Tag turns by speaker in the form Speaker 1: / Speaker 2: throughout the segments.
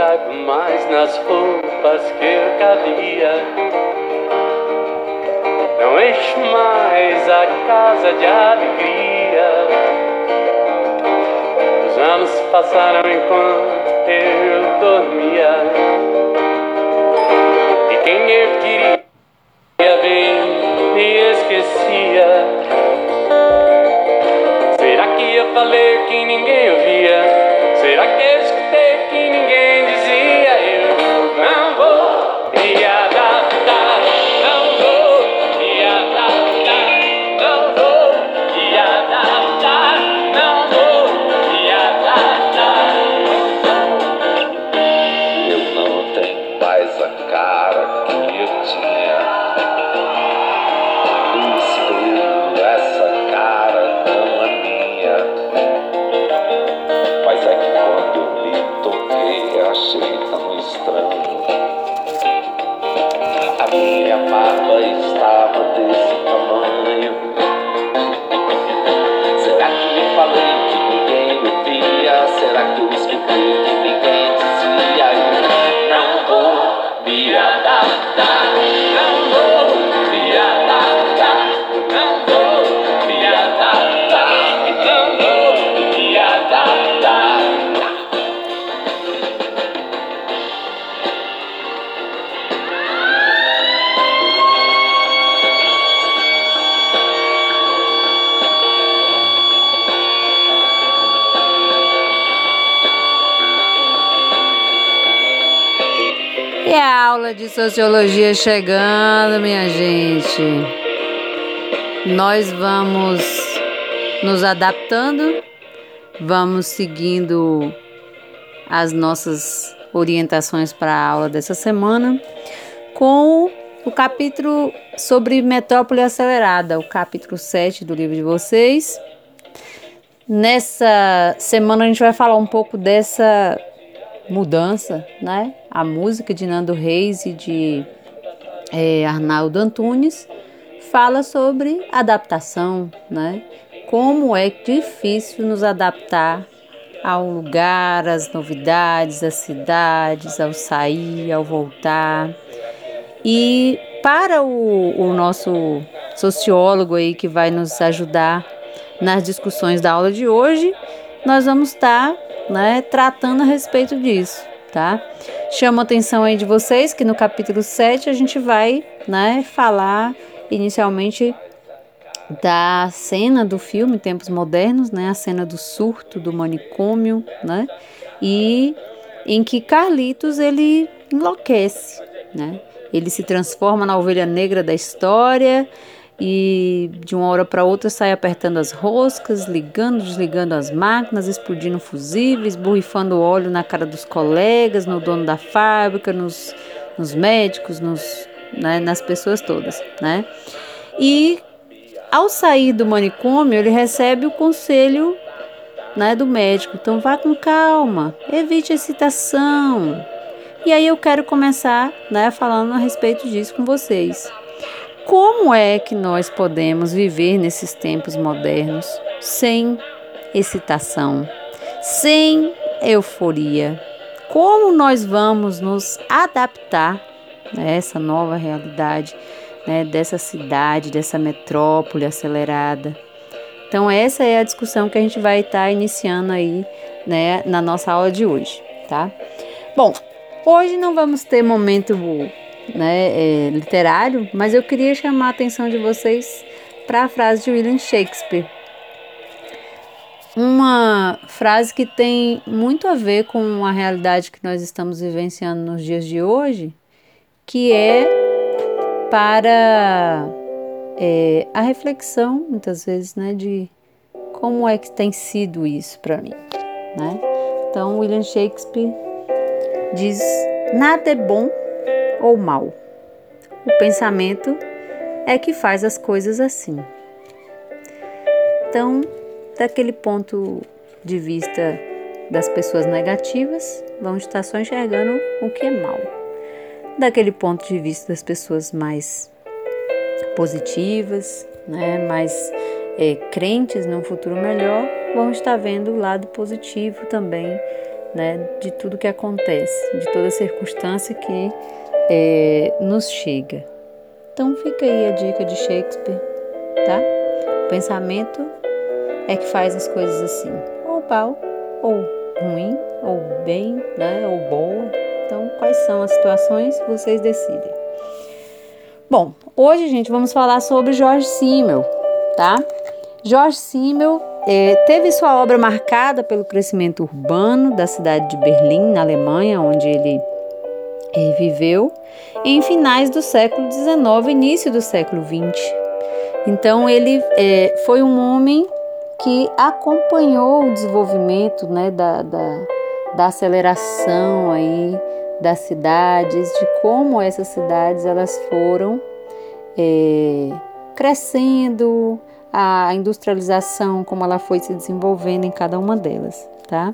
Speaker 1: caibo mais nas roupas que eu cabia. Não enche mais a casa de alegria. Os anos passaram enquanto eu dormia. E quem eu queria ver me esquecia. Será que eu falei que ninguém
Speaker 2: sociologia chegando, minha gente. Nós vamos nos adaptando, vamos seguindo as nossas orientações para a aula dessa semana com o capítulo sobre metrópole acelerada, o capítulo 7 do livro de vocês. Nessa semana a gente vai falar um pouco dessa mudança, né? A música de Nando Reis e de é, Arnaldo Antunes fala sobre adaptação, né? Como é difícil nos adaptar ao lugar, às novidades, às cidades, ao sair, ao voltar. E para o, o nosso sociólogo aí que vai nos ajudar nas discussões da aula de hoje, nós vamos estar né, tratando a respeito disso, tá? Chamo a atenção aí de vocês que no capítulo 7 a gente vai né, falar inicialmente da cena do filme Tempos Modernos, né, a cena do surto do manicômio, né, e em que Carlitos ele enlouquece, né, ele se transforma na ovelha negra da história e de uma hora para outra sai apertando as roscas, ligando, desligando as máquinas, explodindo fusíveis, borrifando óleo na cara dos colegas, no dono da fábrica, nos, nos médicos, nos, né, nas pessoas todas, né? E ao sair do manicômio, ele recebe o conselho né, do médico. Então vá com calma, evite excitação. E aí eu quero começar né, falando a respeito disso com vocês. Como é que nós podemos viver nesses tempos modernos sem excitação, sem euforia? Como nós vamos nos adaptar a essa nova realidade, né, dessa cidade, dessa metrópole acelerada? Então, essa é a discussão que a gente vai estar tá iniciando aí né, na nossa aula de hoje, tá? Bom, hoje não vamos ter momento né, é, literário, mas eu queria chamar a atenção de vocês para a frase de William Shakespeare. Uma frase que tem muito a ver com a realidade que nós estamos vivenciando nos dias de hoje, que é para é, a reflexão, muitas vezes, né, de como é que tem sido isso para mim, né? Então, William Shakespeare diz: nada é bom ou mal. O pensamento é que faz as coisas assim. Então, daquele ponto de vista das pessoas negativas, vamos estar só enxergando o que é mal. Daquele ponto de vista das pessoas mais positivas, né, mais é, crentes num futuro melhor, vão estar vendo o lado positivo também né, de tudo que acontece, de toda circunstância que é, nos chega. Então fica aí a dica de Shakespeare, tá? O pensamento é que faz as coisas assim, ou mal, ou ruim, ou bem, né, ou boa. Então, quais são as situações? Vocês decidem. Bom, hoje, gente, vamos falar sobre George Simmel, tá? George Simmel é, teve sua obra marcada pelo crescimento urbano da cidade de Berlim, na Alemanha, onde ele viveu, em finais do século XIX, início do século XX. Então, ele é, foi um homem que acompanhou o desenvolvimento né, da, da, da aceleração aí das cidades, de como essas cidades elas foram é, crescendo, a industrialização, como ela foi se desenvolvendo em cada uma delas, tá?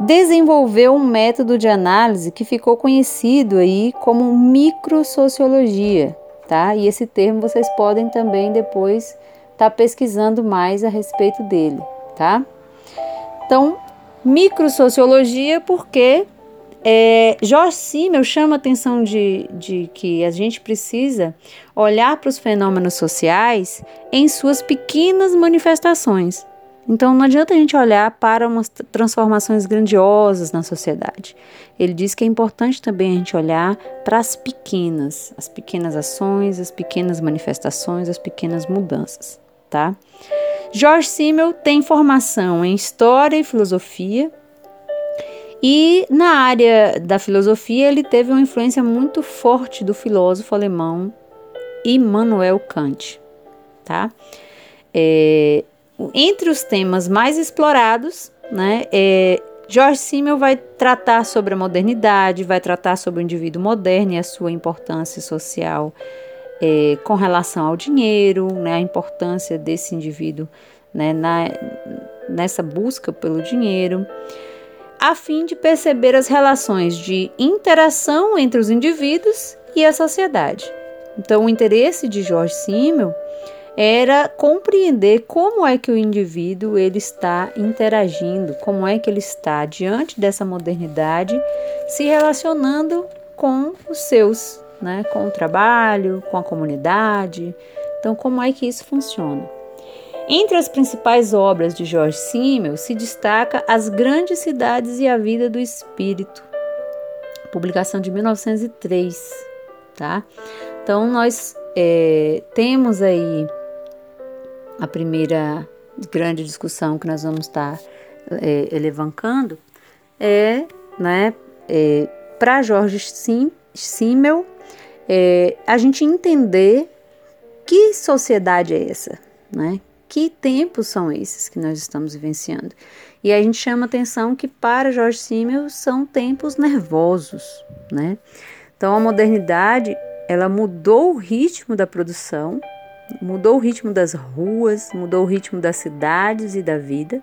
Speaker 2: Desenvolveu um método de análise que ficou conhecido aí como microsociologia, tá? E esse termo vocês podem também depois estar tá pesquisando mais a respeito dele, tá? Então, microsociologia porque é, Jorge Simmel chama a atenção de, de que a gente precisa olhar para os fenômenos sociais em suas pequenas manifestações. Então não adianta a gente olhar para umas transformações grandiosas na sociedade. Ele diz que é importante também a gente olhar para as pequenas, as pequenas ações, as pequenas manifestações, as pequenas mudanças, tá? George Simmel tem formação em História e Filosofia, e na área da filosofia, ele teve uma influência muito forte do filósofo alemão Immanuel Kant. Tá? É, entre os temas mais explorados, né, é, George Simmel vai tratar sobre a modernidade, vai tratar sobre o indivíduo moderno e a sua importância social é, com relação ao dinheiro, né, a importância desse indivíduo né, na, nessa busca pelo dinheiro a fim de perceber as relações de interação entre os indivíduos e a sociedade. Então, o interesse de George Simmel era compreender como é que o indivíduo ele está interagindo, como é que ele está diante dessa modernidade, se relacionando com os seus, né, com o trabalho, com a comunidade. Então, como é que isso funciona? Entre as principais obras de George Simmel se destaca As Grandes Cidades e a Vida do Espírito, publicação de 1903, tá? Então nós é, temos aí a primeira grande discussão que nós vamos estar é, elevancando é, né, é, para George Sim, Simmel é, a gente entender que sociedade é essa, né? que tempos são esses que nós estamos vivenciando? E a gente chama atenção que para Jorge Simmel são tempos nervosos, né? Então a modernidade, ela mudou o ritmo da produção, mudou o ritmo das ruas, mudou o ritmo das cidades e da vida.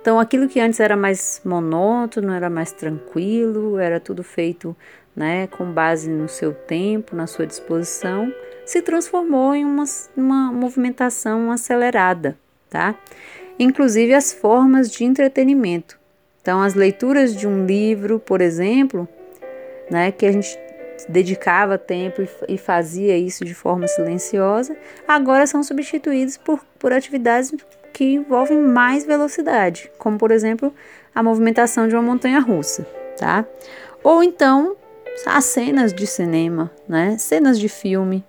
Speaker 2: Então aquilo que antes era mais monótono, era mais tranquilo, era tudo feito, né, com base no seu tempo, na sua disposição, se transformou em uma, uma movimentação acelerada, tá? Inclusive as formas de entretenimento. Então, as leituras de um livro, por exemplo, né, que a gente dedicava tempo e fazia isso de forma silenciosa, agora são substituídos por, por atividades que envolvem mais velocidade, como por exemplo a movimentação de uma montanha russa, tá? Ou então as cenas de cinema, né? Cenas de filme,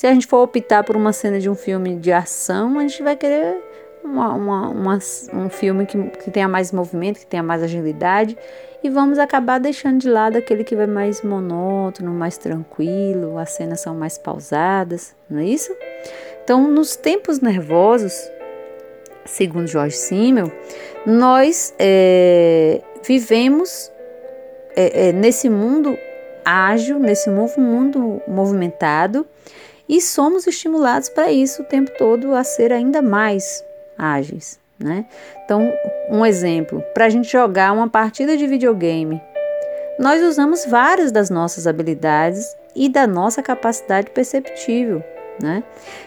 Speaker 2: se a gente for optar por uma cena de um filme de ação, a gente vai querer uma, uma, uma, um filme que, que tenha mais movimento, que tenha mais agilidade, e vamos acabar deixando de lado aquele que vai mais monótono, mais tranquilo, as cenas são mais pausadas, não é isso? Então, nos tempos nervosos, segundo George Simmel, nós é, vivemos é, é, nesse mundo ágil, nesse novo mundo movimentado, e somos estimulados para isso o tempo todo a ser ainda mais ágeis. Né? Então, um exemplo: para a gente jogar uma partida de videogame, nós usamos várias das nossas habilidades e da nossa capacidade perceptível. Né?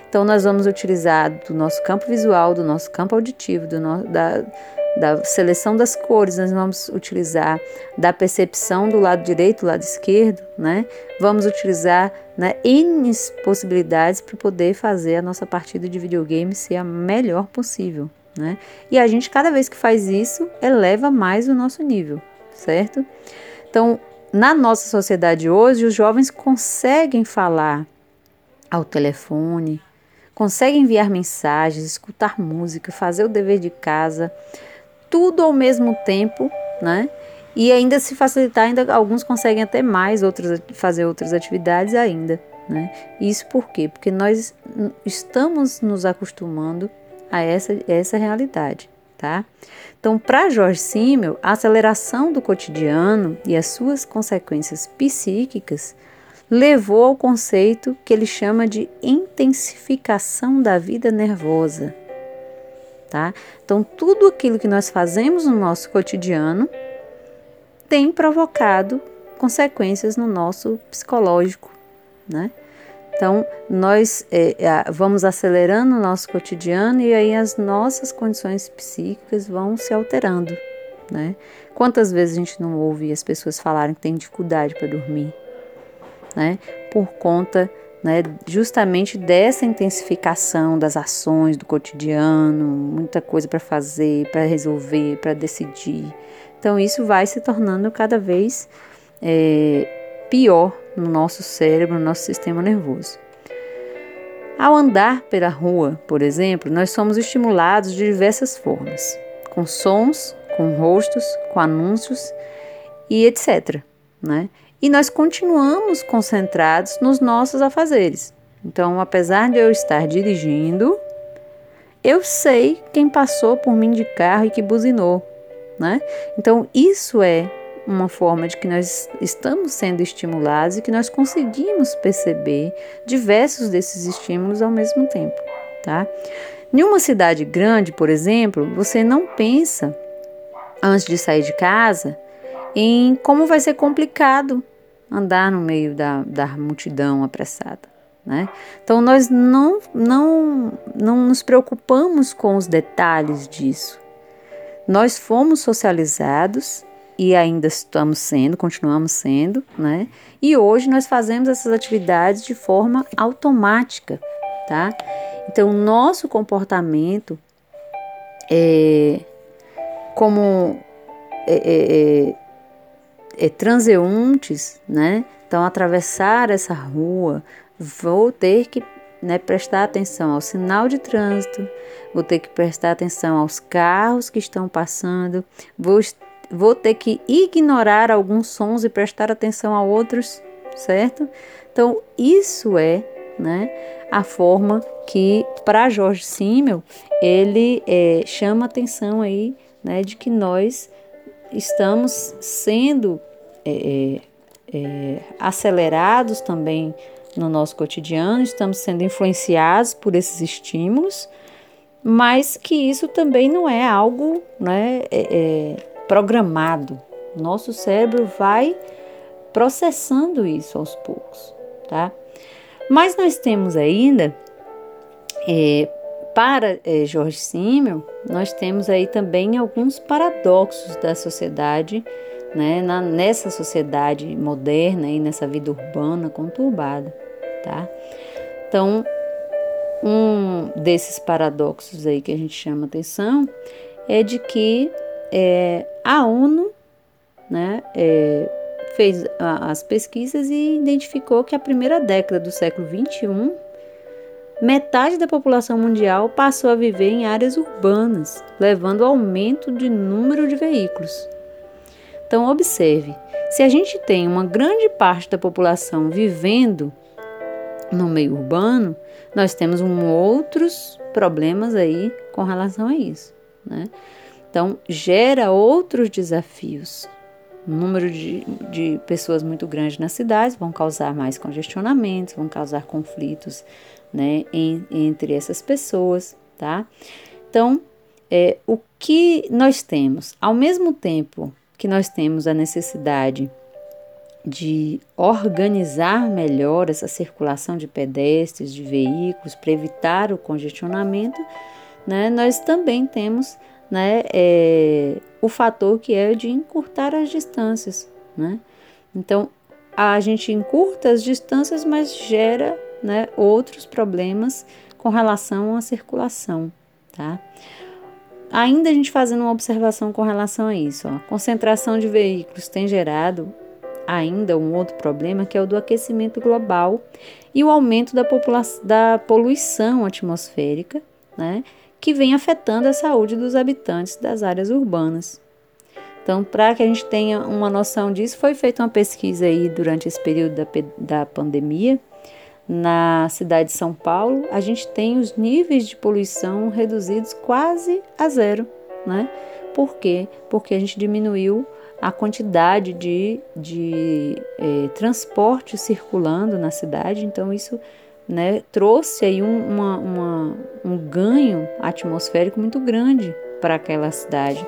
Speaker 2: Então, nós vamos utilizar do nosso campo visual, do nosso campo auditivo, do no, da, da seleção das cores, nós vamos utilizar da percepção do lado direito, lado esquerdo, né? Vamos utilizar né, N possibilidades para poder fazer a nossa partida de videogame ser a melhor possível, né? E a gente, cada vez que faz isso, eleva mais o nosso nível, certo? Então, na nossa sociedade hoje, os jovens conseguem falar ao telefone, conseguem enviar mensagens, escutar música, fazer o dever de casa, tudo ao mesmo tempo, né? E ainda se facilitar, ainda alguns conseguem até mais outras fazer outras atividades ainda, né? Isso por quê? Porque nós estamos nos acostumando a essa essa realidade, tá? Então, para Jorge Simmel, a aceleração do cotidiano e as suas consequências psíquicas levou ao conceito que ele chama de intensificação da vida nervosa. Tá? Então, tudo aquilo que nós fazemos no nosso cotidiano tem provocado consequências no nosso psicológico, né? Então, nós é, é, vamos acelerando o nosso cotidiano e aí as nossas condições psíquicas vão se alterando, né? Quantas vezes a gente não ouve as pessoas falarem que tem dificuldade para dormir, né? Por conta né, justamente dessa intensificação das ações do cotidiano, muita coisa para fazer, para resolver, para decidir. Então, isso vai se tornando cada vez é, pior no nosso cérebro, no nosso sistema nervoso. Ao andar pela rua, por exemplo, nós somos estimulados de diversas formas, com sons, com rostos, com anúncios e etc. Né? E nós continuamos concentrados nos nossos afazeres. Então, apesar de eu estar dirigindo, eu sei quem passou por mim de carro e que buzinou, né? Então, isso é uma forma de que nós estamos sendo estimulados e que nós conseguimos perceber diversos desses estímulos ao mesmo tempo, tá? Em uma cidade grande, por exemplo, você não pensa antes de sair de casa em como vai ser complicado andar no meio da, da multidão apressada. Né? Então nós não, não, não nos preocupamos com os detalhes disso. Nós fomos socializados e ainda estamos sendo, continuamos sendo, né? E hoje nós fazemos essas atividades de forma automática, tá? Então nosso comportamento é como é, é, é transeuntes, né? Então, atravessar essa rua, vou ter que né, prestar atenção ao sinal de trânsito, vou ter que prestar atenção aos carros que estão passando, vou, vou ter que ignorar alguns sons e prestar atenção a outros, certo? Então, isso é né, a forma que, para Jorge Simmel, ele é, chama atenção aí né, de que nós estamos sendo é, é, é, acelerados também no nosso cotidiano, estamos sendo influenciados por esses estímulos, mas que isso também não é algo né, é, é programado. Nosso cérebro vai processando isso aos poucos, tá? Mas nós temos ainda, é, para é, Jorge Simmel, nós temos aí também alguns paradoxos da sociedade, né, na, nessa sociedade moderna e nessa vida urbana conturbada, tá? Então, um desses paradoxos aí que a gente chama atenção é de que é, a ONU, né, é, fez as pesquisas e identificou que a primeira década do século 21 metade da população mundial passou a viver em áreas urbanas, levando ao aumento de número de veículos. Então, observe: se a gente tem uma grande parte da população vivendo no meio urbano, nós temos um outros problemas aí com relação a isso. Né? Então, gera outros desafios. O número de, de pessoas muito grande nas cidades vão causar mais congestionamentos, vão causar conflitos né, em, entre essas pessoas, tá? Então, é, o que nós temos? Ao mesmo tempo que nós temos a necessidade de organizar melhor essa circulação de pedestres, de veículos, para evitar o congestionamento, né, nós também temos né, é, o fator que é de encurtar as distâncias, né? Então, a gente encurta as distâncias, mas gera né, outros problemas com relação à circulação, tá? Ainda a gente fazendo uma observação com relação a isso, a concentração de veículos tem gerado ainda um outro problema que é o do aquecimento global e o aumento da, da poluição atmosférica, né, que vem afetando a saúde dos habitantes das áreas urbanas. Então, para que a gente tenha uma noção disso, foi feita uma pesquisa aí durante esse período da, da pandemia. Na cidade de São Paulo, a gente tem os níveis de poluição reduzidos quase a zero, né? Por quê? Porque a gente diminuiu a quantidade de, de é, transporte circulando na cidade, então isso né, trouxe aí um, uma, uma, um ganho atmosférico muito grande para aquela cidade.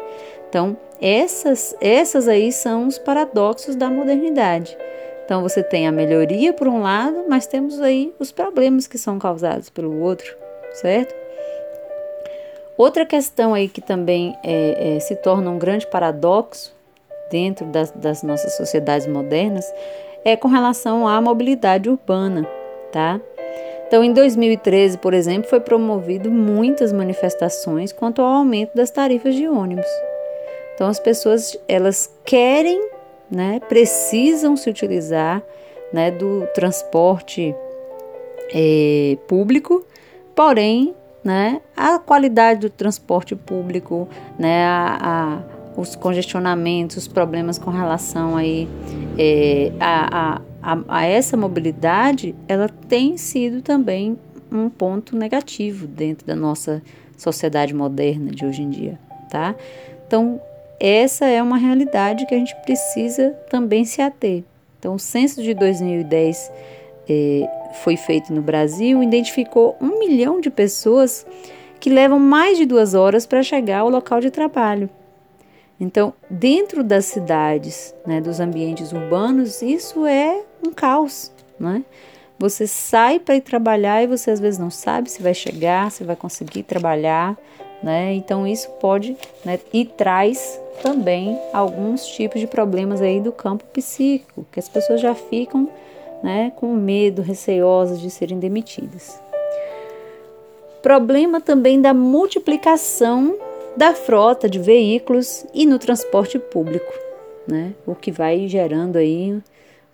Speaker 2: Então, essas, essas aí são os paradoxos da modernidade. Então, você tem a melhoria por um lado, mas temos aí os problemas que são causados pelo outro, certo? Outra questão aí que também é, é, se torna um grande paradoxo dentro das, das nossas sociedades modernas é com relação à mobilidade urbana, tá? Então, em 2013, por exemplo, foi promovido muitas manifestações quanto ao aumento das tarifas de ônibus. Então, as pessoas elas querem, né, precisam se utilizar, né, do transporte é, público, porém, né, a qualidade do transporte público, né, a, a, os congestionamentos, os problemas com relação aí é, a, a a, a essa mobilidade, ela tem sido também um ponto negativo dentro da nossa sociedade moderna de hoje em dia, tá? Então, essa é uma realidade que a gente precisa também se ater. Então, o censo de 2010 eh, foi feito no Brasil, identificou um milhão de pessoas que levam mais de duas horas para chegar ao local de trabalho. Então, dentro das cidades, né, dos ambientes urbanos, isso é um caos, né? Você sai para ir trabalhar e você às vezes não sabe se vai chegar, se vai conseguir trabalhar, né? Então isso pode, né, e traz também alguns tipos de problemas aí do campo psíquico, que as pessoas já ficam, né, com medo, receosas de serem demitidas. Problema também da multiplicação da frota de veículos e no transporte público, né? O que vai gerando aí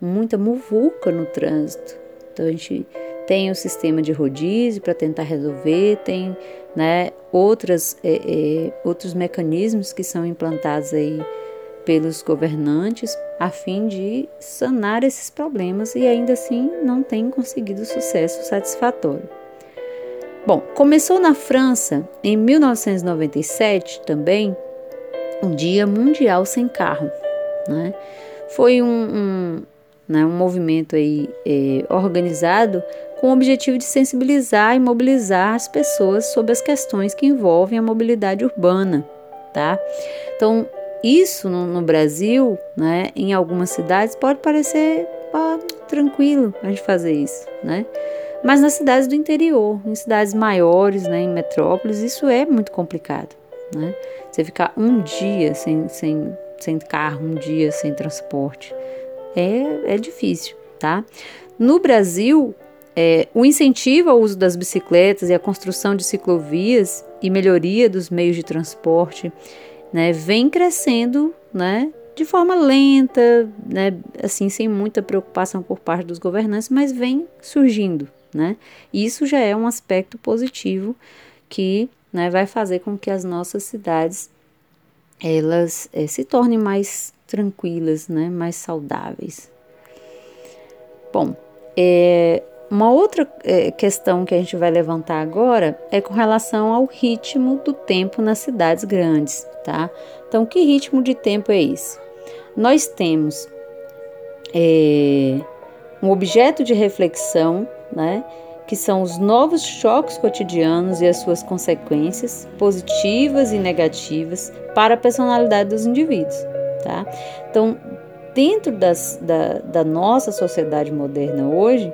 Speaker 2: muita muvuca no trânsito. Então a gente tem o sistema de rodízio para tentar resolver, tem né, outras, é, é, outros mecanismos que são implantados aí pelos governantes a fim de sanar esses problemas e ainda assim não tem conseguido sucesso satisfatório. Bom, começou na França em 1997 também um Dia Mundial Sem Carro. Né? Foi um, um, né, um movimento aí, é, organizado com o objetivo de sensibilizar e mobilizar as pessoas sobre as questões que envolvem a mobilidade urbana. Tá? Então, isso no, no Brasil, né, em algumas cidades, pode parecer tranquilo a gente fazer isso, né? Mas nas cidades do interior, em cidades maiores, né, em metrópoles, isso é muito complicado. Né? Você ficar um dia sem, sem, sem carro, um dia sem transporte, é, é difícil, tá? No Brasil, é, o incentivo ao uso das bicicletas e a construção de ciclovias e melhoria dos meios de transporte né, vem crescendo né, de forma lenta, né, assim, sem muita preocupação por parte dos governantes, mas vem surgindo, né? Isso já é um aspecto positivo que né, vai fazer com que as nossas cidades elas é, se tornem mais tranquilas, né, mais saudáveis. Bom, é, uma outra é, questão que a gente vai levantar agora é com relação ao ritmo do tempo nas cidades grandes, tá? Então, que ritmo de tempo é esse? Nós temos é, um objeto de reflexão né? que são os novos choques cotidianos e as suas consequências, positivas e negativas, para a personalidade dos indivíduos. Tá? Então, dentro das, da, da nossa sociedade moderna hoje,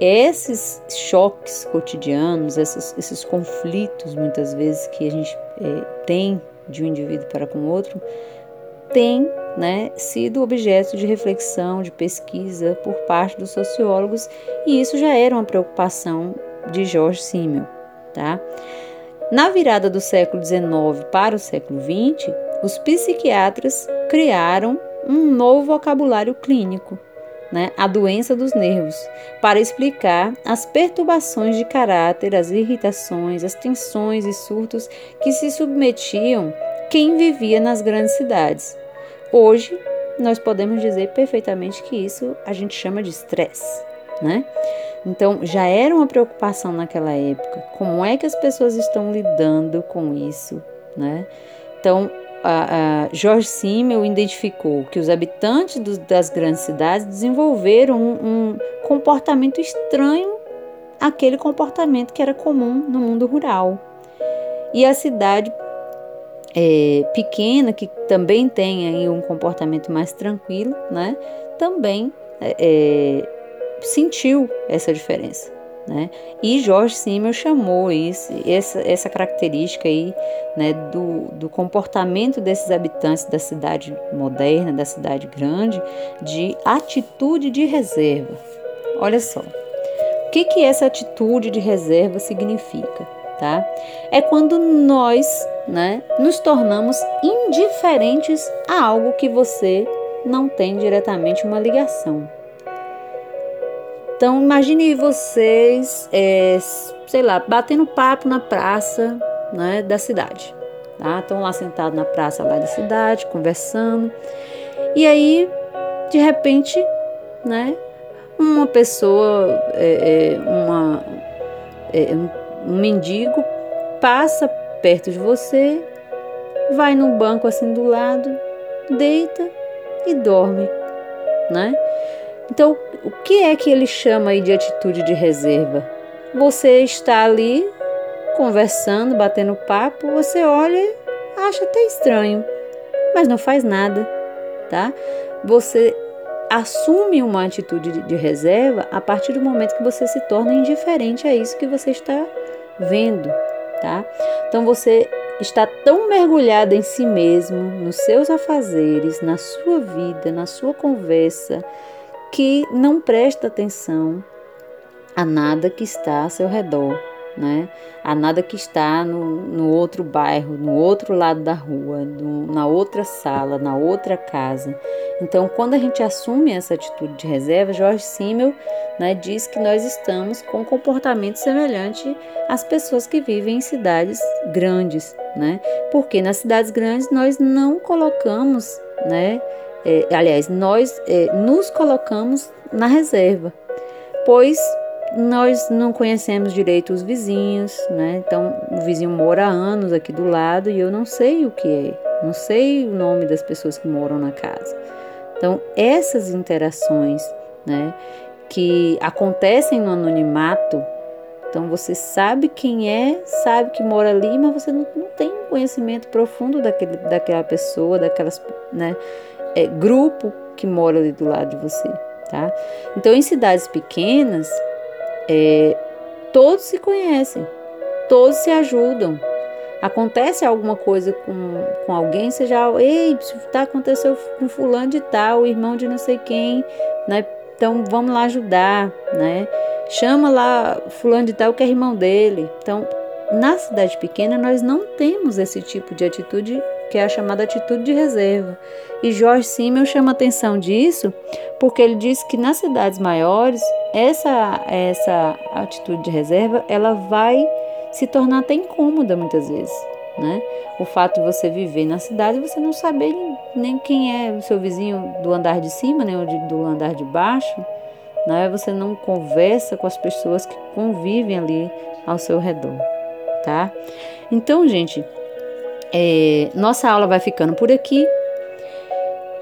Speaker 2: esses choques cotidianos, esses, esses conflitos muitas vezes que a gente é, tem de um indivíduo para com outro, tem né, sido objeto de reflexão, de pesquisa por parte dos sociólogos, e isso já era uma preocupação de George Simmel. Tá? Na virada do século XIX para o século XX, os psiquiatras criaram um novo vocabulário clínico, né, a doença dos nervos, para explicar as perturbações de caráter, as irritações, as tensões e surtos que se submetiam quem vivia nas grandes cidades. Hoje, nós podemos dizer perfeitamente que isso a gente chama de estresse, né? Então, já era uma preocupação naquela época. Como é que as pessoas estão lidando com isso, né? Então, a, a George Simmel identificou que os habitantes do, das grandes cidades desenvolveram um, um comportamento estranho àquele comportamento que era comum no mundo rural. E a cidade é, pequena, que também tem aí um comportamento mais tranquilo, né, também é, é, sentiu essa diferença. Né? E George Simmel chamou isso, essa, essa característica aí, né, do, do comportamento desses habitantes da cidade moderna, da cidade grande, de atitude de reserva. Olha só, o que, que essa atitude de reserva significa? Tá? É quando nós né, nos tornamos indiferentes a algo que você não tem diretamente uma ligação. Então imagine vocês, é, sei lá, batendo papo na praça né, da cidade. Tá? Estão lá sentados na praça lá da cidade, conversando. E aí, de repente, né, uma pessoa, é, é, uma, é, um mendigo passa perto de você, vai no banco assim do lado, deita e dorme, né? Então, o que é que ele chama aí de atitude de reserva? Você está ali conversando, batendo papo, você olha, acha até estranho, mas não faz nada, tá? Você assume uma atitude de reserva a partir do momento que você se torna indiferente a isso que você está vendo, tá? Então você está tão mergulhado em si mesmo, nos seus afazeres, na sua vida, na sua conversa, que não presta atenção a nada que está ao seu redor né? A nada que está no, no outro bairro, no outro lado da rua, no, na outra sala, na outra casa. Então, quando a gente assume essa atitude de reserva, Jorge Simmel né, diz que nós estamos com um comportamento semelhante às pessoas que vivem em cidades grandes, né? Porque nas cidades grandes nós não colocamos, né? É, aliás, nós é, nos colocamos na reserva, pois nós não conhecemos direito os vizinhos, né? Então, o vizinho mora há anos aqui do lado e eu não sei o que é, não sei o nome das pessoas que moram na casa. Então, essas interações, né, que acontecem no anonimato, então você sabe quem é, sabe que mora ali, mas você não, não tem conhecimento profundo daquele, daquela pessoa, daquelas, né, é, grupo que mora ali do lado de você, tá? Então, em cidades pequenas, é, todos se conhecem, todos se ajudam. Acontece alguma coisa com, com alguém, você já, ei, tá aconteceu com fulano de tal, irmão de não sei quem, né? Então vamos lá ajudar, né? Chama lá fulano de tal que é irmão dele. Então, na cidade pequena nós não temos esse tipo de atitude que é a chamada atitude de reserva. E George Simmel chama atenção disso porque ele diz que nas cidades maiores essa essa atitude de reserva ela vai se tornar até incômoda muitas vezes, né? O fato de você viver na cidade e você não saber nem quem é o seu vizinho do andar de cima, nem o do andar de baixo, né? Você não conversa com as pessoas que convivem ali ao seu redor, tá? Então, gente, é, nossa aula vai ficando por aqui.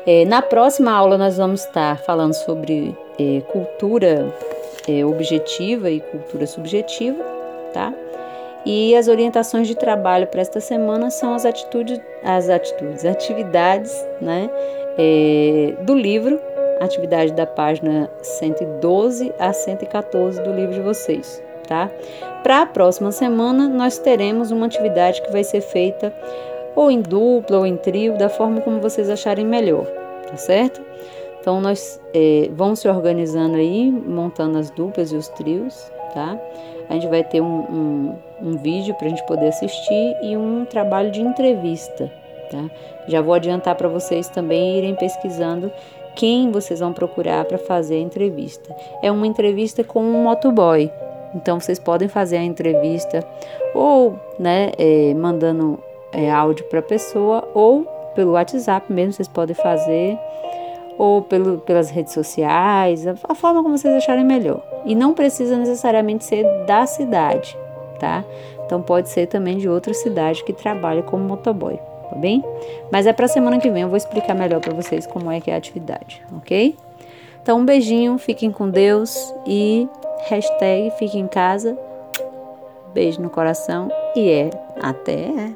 Speaker 2: É, na próxima aula, nós vamos estar falando sobre é, cultura é, objetiva e cultura subjetiva, tá? E as orientações de trabalho para esta semana são as atitudes, as atitudes, atividades, né, é, do livro, atividade da página 112 a 114 do livro de vocês tá? Para a próxima semana, nós teremos uma atividade que vai ser feita ou em dupla ou em trio, da forma como vocês acharem melhor, tá certo? Então nós é, vamos se organizando aí, montando as duplas e os trios, tá? A gente vai ter um, um, um vídeo para a gente poder assistir e um trabalho de entrevista, tá? Já vou adiantar para vocês também irem pesquisando quem vocês vão procurar para fazer a entrevista. É uma entrevista com um motoboy, então vocês podem fazer a entrevista ou, né, é, mandando é, áudio para a pessoa ou pelo WhatsApp mesmo vocês podem fazer ou pelo, pelas redes sociais, a, a forma como vocês acharem melhor. E não precisa necessariamente ser da cidade, tá? Então pode ser também de outra cidade que trabalha como motoboy, tá bem? Mas é para semana que vem eu vou explicar melhor para vocês como é que é a atividade, ok? Então um beijinho, fiquem com Deus e hashtag fique em casa, beijo no coração. E é. Até.